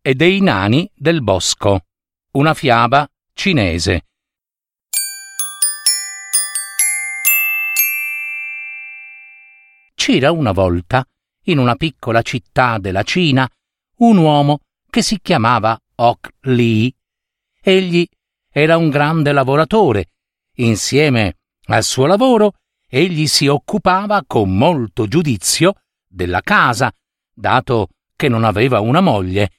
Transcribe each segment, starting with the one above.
e dei nani del bosco. Una fiaba cinese. C'era una volta, in una piccola città della Cina, un uomo che si chiamava Ock Lee. Egli era un grande lavoratore. Insieme al suo lavoro, egli si occupava con molto giudizio della casa, dato che non aveva una moglie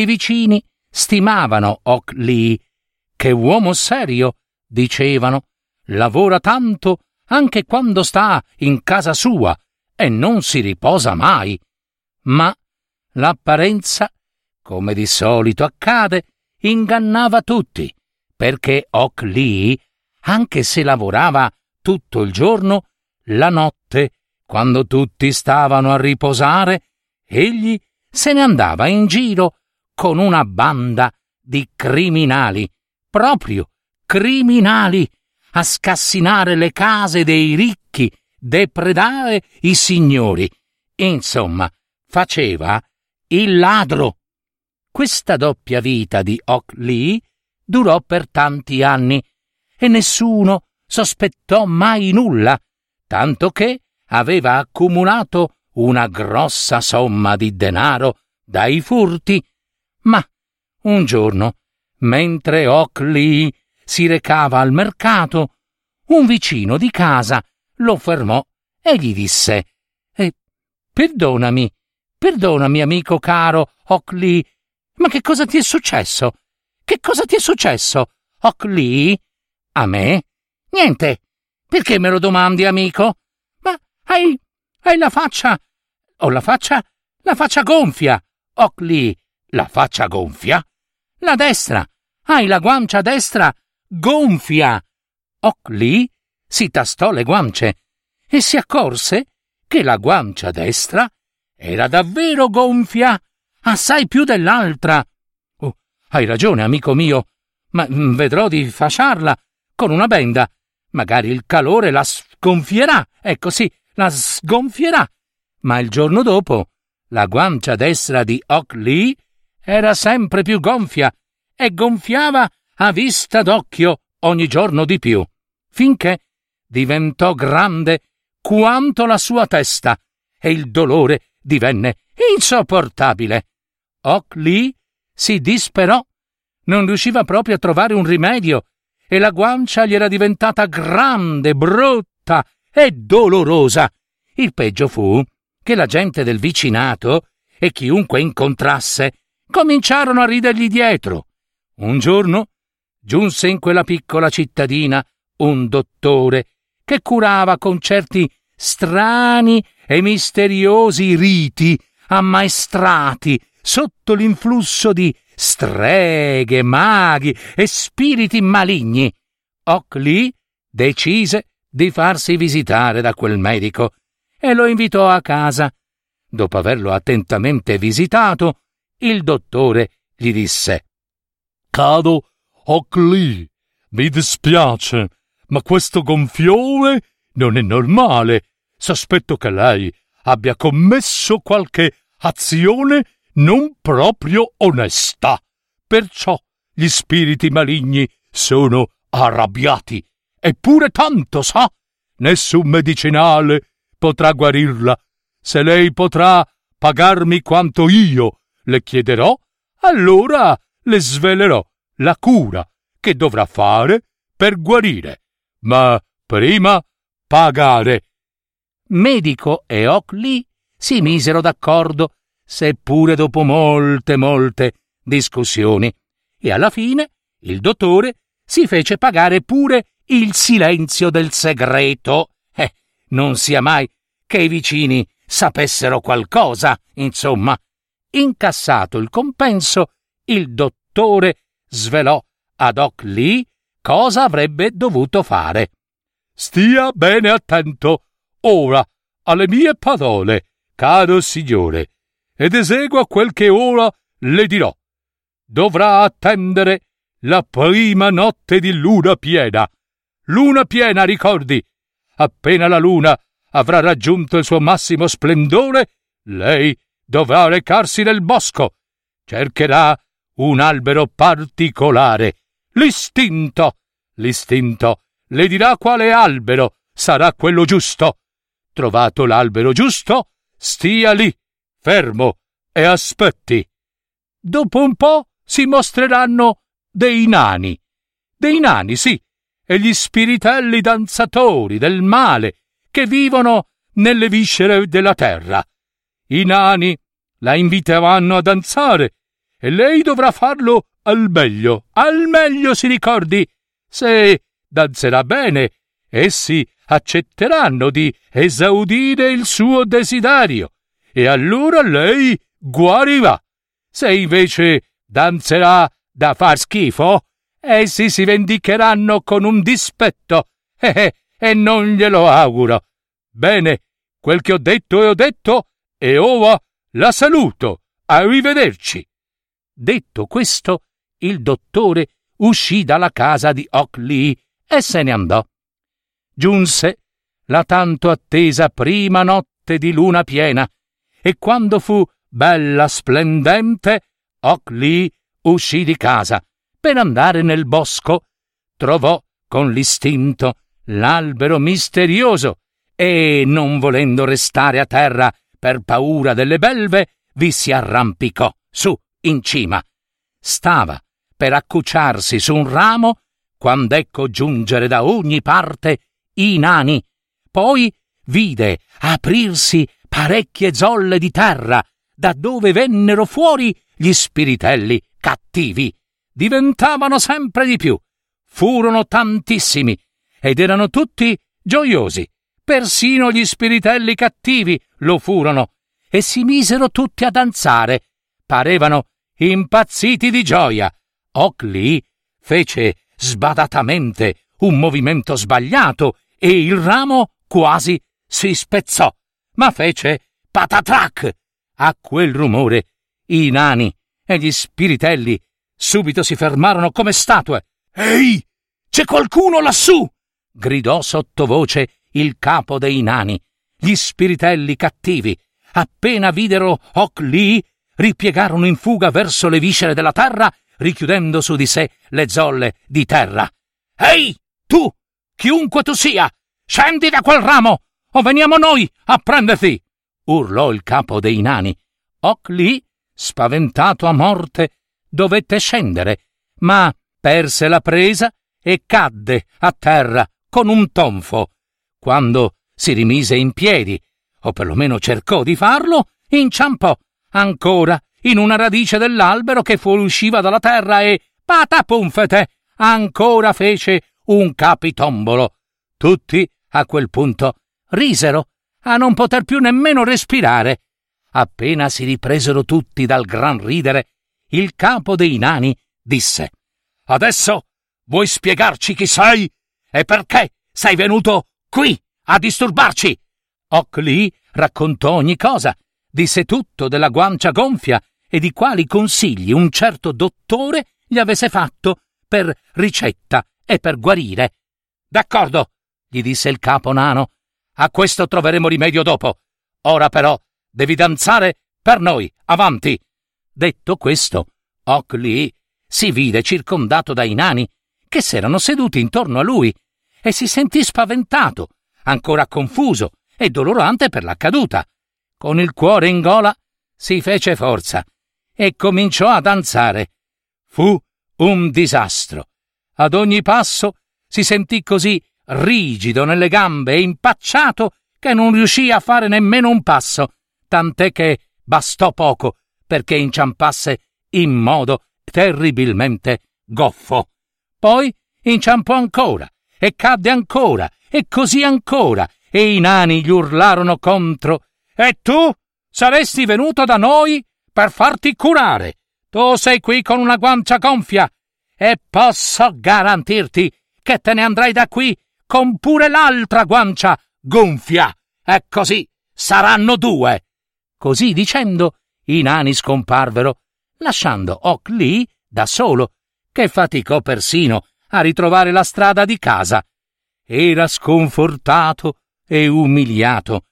i vicini stimavano Ock Lee. Che uomo serio, dicevano. Lavora tanto anche quando sta in casa sua e non si riposa mai. Ma l'apparenza, come di solito accade, ingannava tutti, perché Ock Lee, anche se lavorava tutto il giorno, la notte, quando tutti stavano a riposare, egli se ne andava in giro con una banda di criminali, proprio criminali, a scassinare le case dei ricchi, depredare i signori. Insomma, faceva il ladro. Questa doppia vita di Ock Lee durò per tanti anni e nessuno sospettò mai nulla, tanto che aveva accumulato una grossa somma di denaro dai furti ma un giorno, mentre Ock Lee si recava al mercato, un vicino di casa lo fermò e gli disse eh, Perdonami, perdonami, amico caro Ock Lee, ma che cosa ti è successo? Che cosa ti è successo, Ock Lee? A me? Niente. Perché me lo domandi, amico? Ma hai. hai la faccia. ho la faccia. la faccia gonfia, Ock Lee. La faccia gonfia? La destra. Hai la guancia destra gonfia. Ock Lee si tastò le guance e si accorse che la guancia destra era davvero gonfia, assai più dell'altra. Oh, hai ragione, amico mio, ma mm, vedrò di fasciarla con una benda. Magari il calore la sgonfierà, ecco sì, la sgonfierà. Ma il giorno dopo la guancia destra di Ock Lee era sempre più gonfia e gonfiava a vista d'occhio ogni giorno di più, finché diventò grande quanto la sua testa e il dolore divenne insopportabile. Ock Lee si disperò. Non riusciva proprio a trovare un rimedio e la guancia gli era diventata grande, brutta e dolorosa. Il peggio fu che la gente del vicinato e chiunque incontrasse cominciarono a ridergli dietro. Un giorno giunse in quella piccola cittadina un dottore che curava con certi strani e misteriosi riti ammaestrati sotto l'influsso di streghe, maghi e spiriti maligni. Ock Lee decise di farsi visitare da quel medico e lo invitò a casa. Dopo averlo attentamente visitato, il dottore gli disse Caro Oakley, mi dispiace, ma questo gonfiore non è normale. Sospetto che lei abbia commesso qualche azione non proprio onesta. Perciò gli spiriti maligni sono arrabbiati. Eppure tanto sa. Nessun medicinale potrà guarirla. Se lei potrà pagarmi quanto io le chiederò, allora le svelerò la cura che dovrà fare per guarire. Ma prima pagare. Medico e Oakley si misero d'accordo, seppure dopo molte, molte discussioni, e alla fine il dottore si fece pagare pure il silenzio del segreto. Eh, non sia mai che i vicini sapessero qualcosa, insomma. Incassato il compenso, il dottore svelò ad Oc Lee cosa avrebbe dovuto fare. Stia bene attento ora alle mie parole, caro signore, ed esegua quel che ora le dirò. Dovrà attendere la prima notte di luna piena. Luna piena, ricordi. Appena la luna avrà raggiunto il suo massimo splendore, lei dovrà recarsi nel bosco. Cercherà un albero particolare. L'istinto. L'istinto le dirà quale albero sarà quello giusto. Trovato l'albero giusto, stia lì, fermo, e aspetti. Dopo un po' si mostreranno dei nani. Dei nani, sì, e gli spiritelli danzatori del male che vivono nelle viscere della terra. I nani la inviteranno a danzare e lei dovrà farlo al meglio, al meglio si ricordi. Se danzerà bene, essi accetteranno di esaudire il suo desiderio e allora lei guarirà. Se invece danzerà da far schifo, essi si vendicheranno con un dispetto eh, eh, e non glielo auguro. Bene, quel che ho detto e ho detto, e ora la saluto. Arrivederci. Detto questo, il dottore uscì dalla casa di Ock Lee e se ne andò. Giunse la tanto attesa prima notte di luna piena, e quando fu bella splendente, Ock Lee uscì di casa per andare nel bosco. Trovò con l'istinto l'albero misterioso e, non volendo restare a terra per paura delle belve, vi si arrampicò su in cima. Stava per accucciarsi su un ramo quando ecco giungere da ogni parte i nani. Poi vide aprirsi parecchie zolle di terra, da dove vennero fuori gli spiritelli cattivi. Diventavano sempre di più. Furono tantissimi ed erano tutti gioiosi. Persino gli spiritelli cattivi lo furono e si misero tutti a danzare. Parevano impazziti di gioia. Oakley fece sbadatamente un movimento sbagliato e il ramo quasi si spezzò, ma fece patatrac. A quel rumore i nani e gli spiritelli subito si fermarono come statue. Ehi, c'è qualcuno lassù! gridò sottovoce il capo dei nani. Gli spiritelli cattivi, appena videro Ock Lee, ripiegarono in fuga verso le viscere della terra richiudendo su di sé le zolle di terra. Ehi, tu, chiunque tu sia, scendi da quel ramo, o veniamo noi a prenderti! urlò il capo dei nani. Ock Lee, spaventato a morte, dovette scendere, ma perse la presa e cadde a terra con un tonfo. Quando si rimise in piedi, o perlomeno cercò di farlo, inciampò ancora in una radice dell'albero che fuoriusciva dalla terra e, patapumfete, ancora fece un capitombolo. Tutti, a quel punto, risero, a non poter più nemmeno respirare. Appena si ripresero tutti dal gran ridere, il capo dei nani disse Adesso vuoi spiegarci chi sei e perché sei venuto qui a disturbarci? Ock Lee raccontò ogni cosa, disse tutto della guancia gonfia e di quali consigli un certo dottore gli avesse fatto per ricetta e per guarire. D'accordo, gli disse il capo nano. A questo troveremo rimedio dopo. Ora però devi danzare per noi, avanti. Detto questo, Ock Lee si vide circondato dai nani che s'erano seduti intorno a lui e si sentì spaventato, ancora confuso e dolorante per la caduta. Con il cuore in gola si fece forza e cominciò a danzare. Fu un disastro. Ad ogni passo si sentì così rigido nelle gambe e impacciato che non riuscì a fare nemmeno un passo, tant'è che bastò poco perché inciampasse in modo terribilmente goffo. Poi inciampò ancora e cadde ancora e così ancora e i nani gli urlarono contro. E tu saresti venuto da noi per farti curare. Tu sei qui con una guancia gonfia e posso garantirti che te ne andrai da qui con pure l'altra guancia gonfia. E così saranno due. Così dicendo, i nani scomparvero, lasciando Ock lì da solo, che faticò persino a ritrovare la strada di casa. Era sconfortato e umiliato.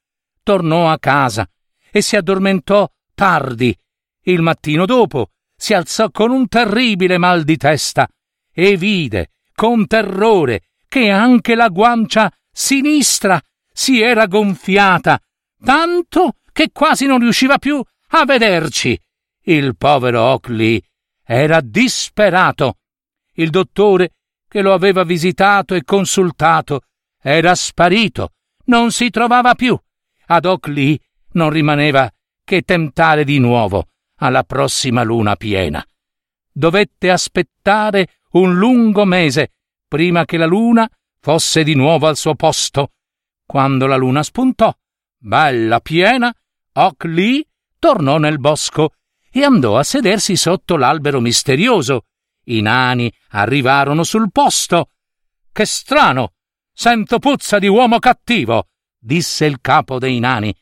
Tornò a casa e si addormentò tardi. Il mattino dopo si alzò con un terribile mal di testa e vide con terrore che anche la guancia sinistra si era gonfiata, tanto che quasi non riusciva più a vederci. Il povero Oakley era disperato. Il dottore che lo aveva visitato e consultato era sparito, non si trovava più. Ad Oakley non rimaneva che tentare di nuovo alla prossima luna piena. Dovette aspettare un lungo mese prima che la luna fosse di nuovo al suo posto. Quando la luna spuntò, bella piena, Ock Lee tornò nel bosco e andò a sedersi sotto l'albero misterioso. I nani arrivarono sul posto. Che strano! Sento puzza di uomo cattivo! disse il capo dei nani.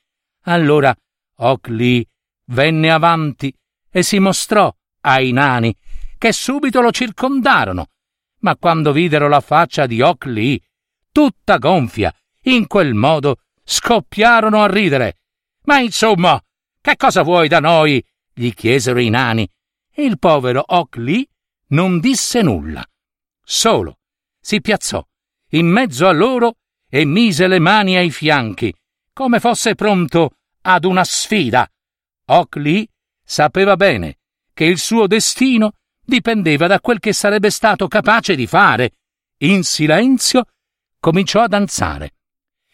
Allora Ock Lee venne avanti e si mostrò ai nani, che subito lo circondarono. Ma quando videro la faccia di Ock Lee, tutta gonfia, in quel modo scoppiarono a ridere. Ma insomma, che cosa vuoi da noi? gli chiesero i nani. Il povero Ock Lee non disse nulla. Solo si piazzò in mezzo a loro e mise le mani ai fianchi, come fosse pronto ad una sfida. Ock Lee sapeva bene che il suo destino dipendeva da quel che sarebbe stato capace di fare. In silenzio cominciò a danzare.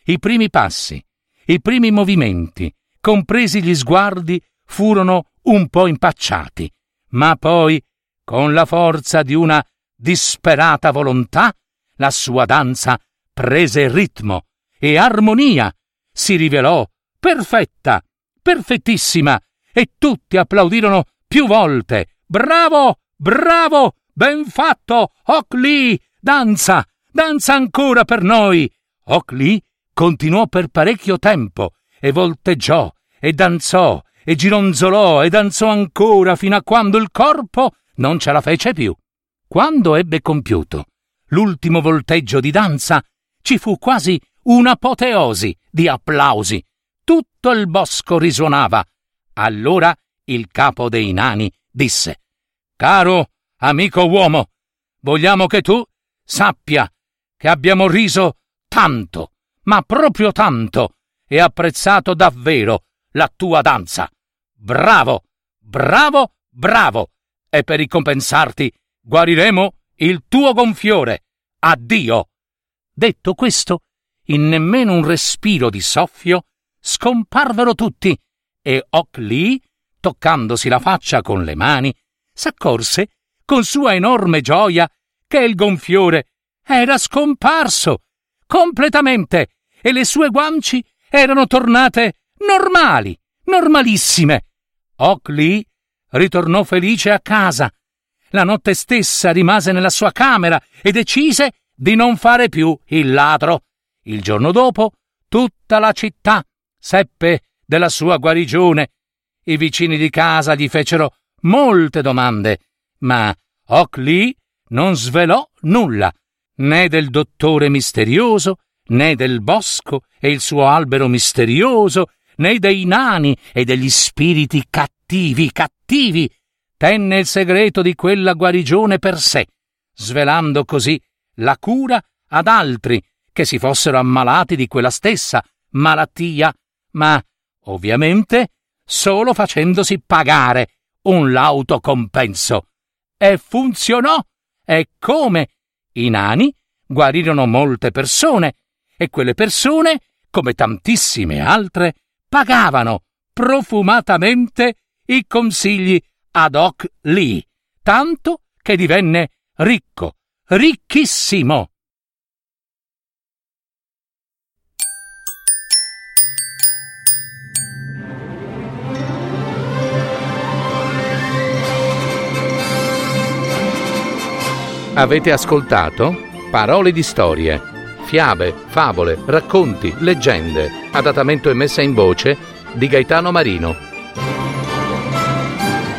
I primi passi, i primi movimenti, compresi gli sguardi, furono un po' impacciati, ma poi, con la forza di una disperata volontà, la sua danza prese ritmo e armonia, si rivelò perfetta, perfettissima, e tutti applaudirono più volte. Bravo, bravo, ben fatto, Oakley, danza, danza ancora per noi. Oakley continuò per parecchio tempo e volteggiò e danzò e gironzolò e danzò ancora fino a quando il corpo non ce la fece più. Quando ebbe compiuto l'ultimo volteggio di danza, ci fu quasi un'apoteosi di applausi. Tutto il bosco risuonava. Allora il capo dei nani disse Caro amico uomo, vogliamo che tu sappia che abbiamo riso tanto, ma proprio tanto, e apprezzato davvero la tua danza. Bravo, bravo, bravo! E per ricompensarti guariremo il tuo gonfiore. Addio! Detto questo, in nemmeno un respiro di soffio, scomparvero tutti e Ock Lee, toccandosi la faccia con le mani, s'accorse, con sua enorme gioia, che il gonfiore era scomparso completamente e le sue guanci erano tornate normali, normalissime. Ock Lee ritornò felice a casa. La notte stessa rimase nella sua camera e decise di non fare più il ladro. Il giorno dopo tutta la città seppe della sua guarigione. I vicini di casa gli fecero molte domande, ma Ock Lee non svelò nulla, né del dottore misterioso, né del bosco e il suo albero misterioso, né dei nani e degli spiriti cattivi, cattivi. Tenne il segreto di quella guarigione per sé, svelando così la cura ad altri che si fossero ammalati di quella stessa malattia, ma ovviamente solo facendosi pagare un lauto compenso. E funzionò. E come? I nani guarirono molte persone e quelle persone, come tantissime altre, pagavano profumatamente i consigli ad hoc lì, tanto che divenne ricco, ricchissimo. Avete ascoltato? Parole di storie, fiabe, favole, racconti, leggende, adattamento e messa in voce di Gaetano Marino